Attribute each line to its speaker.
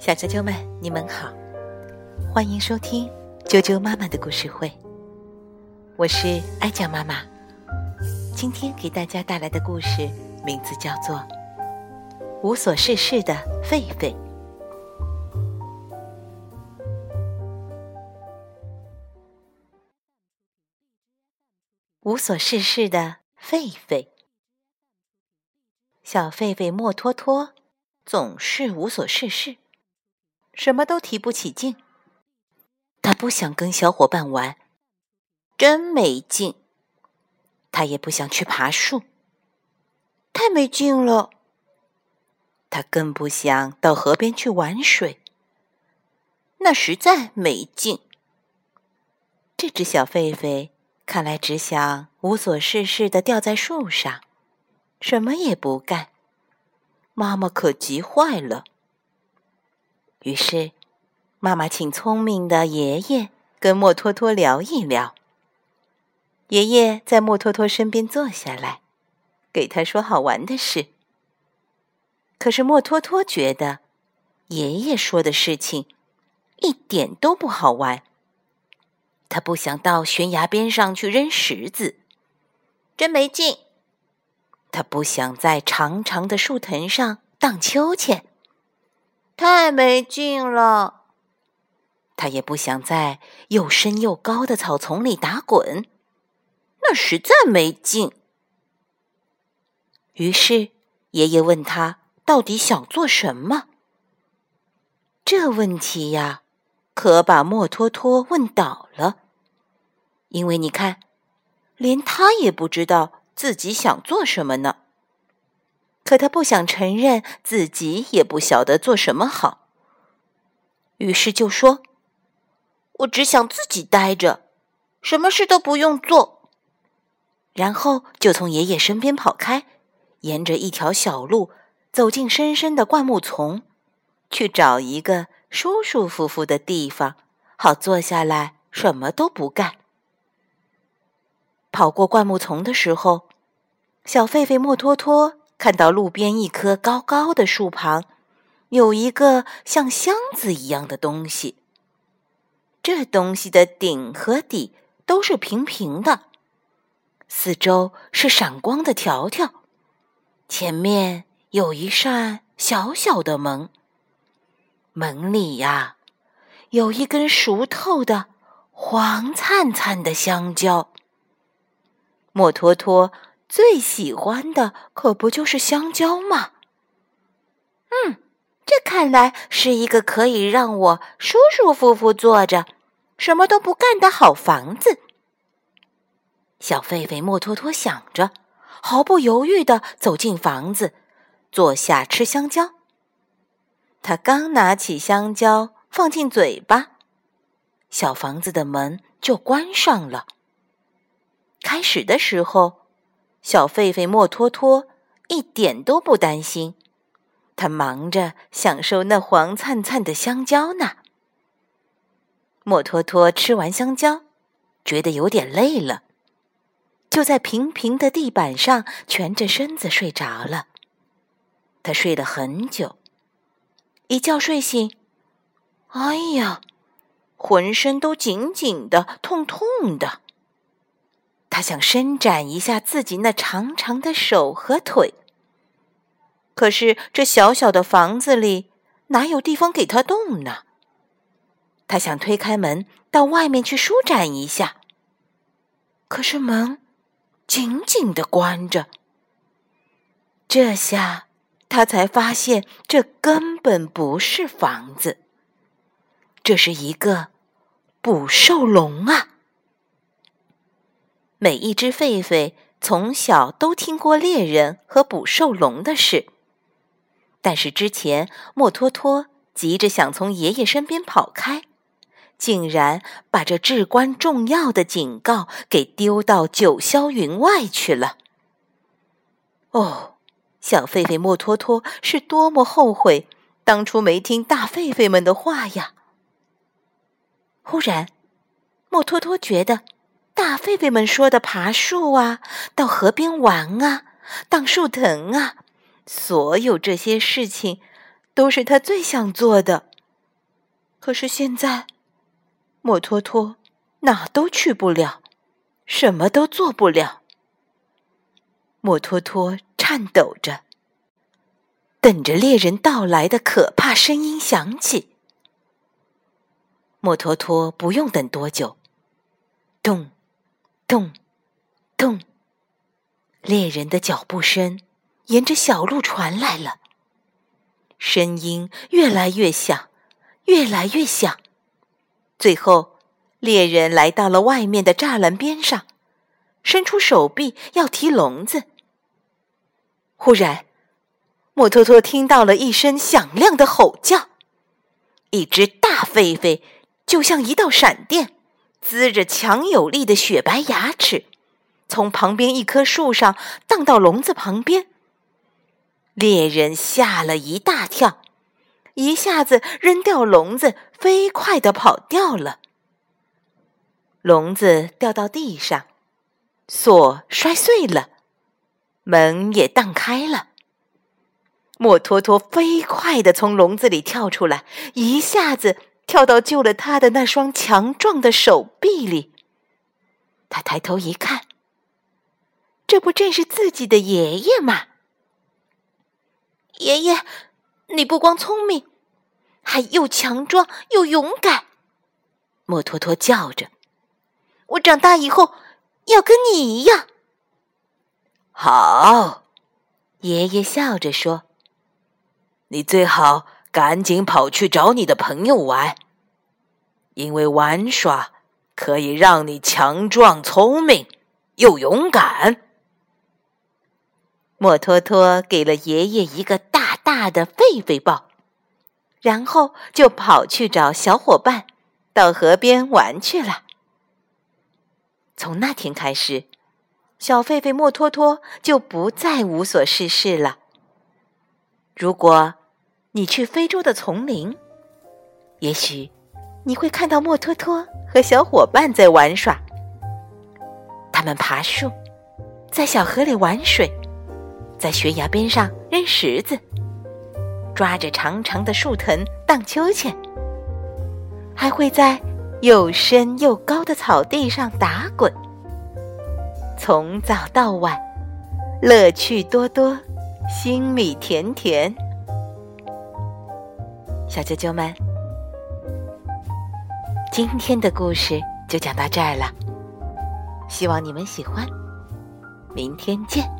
Speaker 1: 小啾啾们，你们好，欢迎收听啾啾妈妈的故事会。我是爱酱妈妈，今天给大家带来的故事名字叫做《无所事事的狒狒》。无所事事的狒狒，小狒狒莫托托总是无所事事。什么都提不起劲，他不想跟小伙伴玩，真没劲。他也不想去爬树，太没劲了。他更不想到河边去玩水，那实在没劲。这只小狒狒看来只想无所事事的吊在树上，什么也不干。妈妈可急坏了。于是，妈妈请聪明的爷爷跟莫托托聊一聊。爷爷在莫托托身边坐下来，给他说好玩的事。可是莫托托觉得，爷爷说的事情一点都不好玩。他不想到悬崖边上去扔石子，真没劲。他不想在长长的树藤上荡秋千。太没劲了，他也不想在又深又高的草丛里打滚，那实在没劲。于是爷爷问他到底想做什么？这问题呀，可把莫托托问倒了。因为你看，连他也不知道自己想做什么呢。可他不想承认自己也不晓得做什么好，于是就说：“我只想自己待着，什么事都不用做。”然后就从爷爷身边跑开，沿着一条小路走进深深的灌木丛，去找一个舒舒服服的地方，好坐下来什么都不干。跑过灌木丛的时候，小狒狒莫托托。看到路边一棵高高的树旁，有一个像箱子一样的东西。这东西的顶和底都是平平的，四周是闪光的条条，前面有一扇小小的门，门里呀有一根熟透的黄灿灿的香蕉。莫托托。最喜欢的可不就是香蕉吗？嗯，这看来是一个可以让我舒舒服服坐着，什么都不干的好房子。小狒狒莫托托想着，毫不犹豫的走进房子，坐下吃香蕉。他刚拿起香蕉放进嘴巴，小房子的门就关上了。开始的时候。小狒狒莫托托一点都不担心，他忙着享受那黄灿灿的香蕉呢。莫托托吃完香蕉，觉得有点累了，就在平平的地板上蜷着身子睡着了。他睡了很久，一觉睡醒，哎呀，浑身都紧紧的、痛痛的。他想伸展一下自己那长长的手和腿，可是这小小的房子里哪有地方给他动呢？他想推开门到外面去舒展一下，可是门紧紧的关着。这下他才发现，这根本不是房子，这是一个捕兽笼啊！每一只狒狒从小都听过猎人和捕兽笼的事，但是之前莫托托急着想从爷爷身边跑开，竟然把这至关重要的警告给丢到九霄云外去了。哦，小狒狒莫托托是多么后悔当初没听大狒狒们的话呀！忽然，莫托托觉得。大狒狒们说的爬树啊，到河边玩啊，荡树藤啊，所有这些事情，都是他最想做的。可是现在，莫托托哪都去不了，什么都做不了。莫托托颤抖着，等着猎人到来的可怕声音响起。莫托托不用等多久，咚，咚，咚，猎人的脚步声沿着小路传来了，声音越来越响，越来越响。最后，猎人来到了外面的栅栏边上，伸出手臂要提笼子。忽然，莫托托听到了一声响亮的吼叫，一只大狒狒。就像一道闪电，呲着强有力的雪白牙齿，从旁边一棵树上荡到笼子旁边。猎人吓了一大跳，一下子扔掉笼子，飞快地跑掉了。笼子掉到地上，锁摔碎了，门也荡开了。莫托托飞快地从笼子里跳出来，一下子。跳到救了他的那双强壮的手臂里，他抬头一看，这不正是自己的爷爷吗？爷爷，你不光聪明，还又强壮又勇敢。莫托托叫着：“我长大以后要跟你一样。”
Speaker 2: 好，爷爷笑着说：“你最好。”赶紧跑去找你的朋友玩，因为玩耍可以让你强壮、聪明又勇敢。
Speaker 1: 莫托托给了爷爷一个大大的狒狒抱，然后就跑去找小伙伴，到河边玩去了。从那天开始，小狒狒莫托托就不再无所事事了。如果你去非洲的丛林，也许你会看到墨托托和小伙伴在玩耍。他们爬树，在小河里玩水，在悬崖边上扔石子，抓着长长的树藤荡秋千，还会在又深又高的草地上打滚。从早到晚，乐趣多多，心里甜甜。小啾啾们，今天的故事就讲到这儿了，希望你们喜欢，明天见。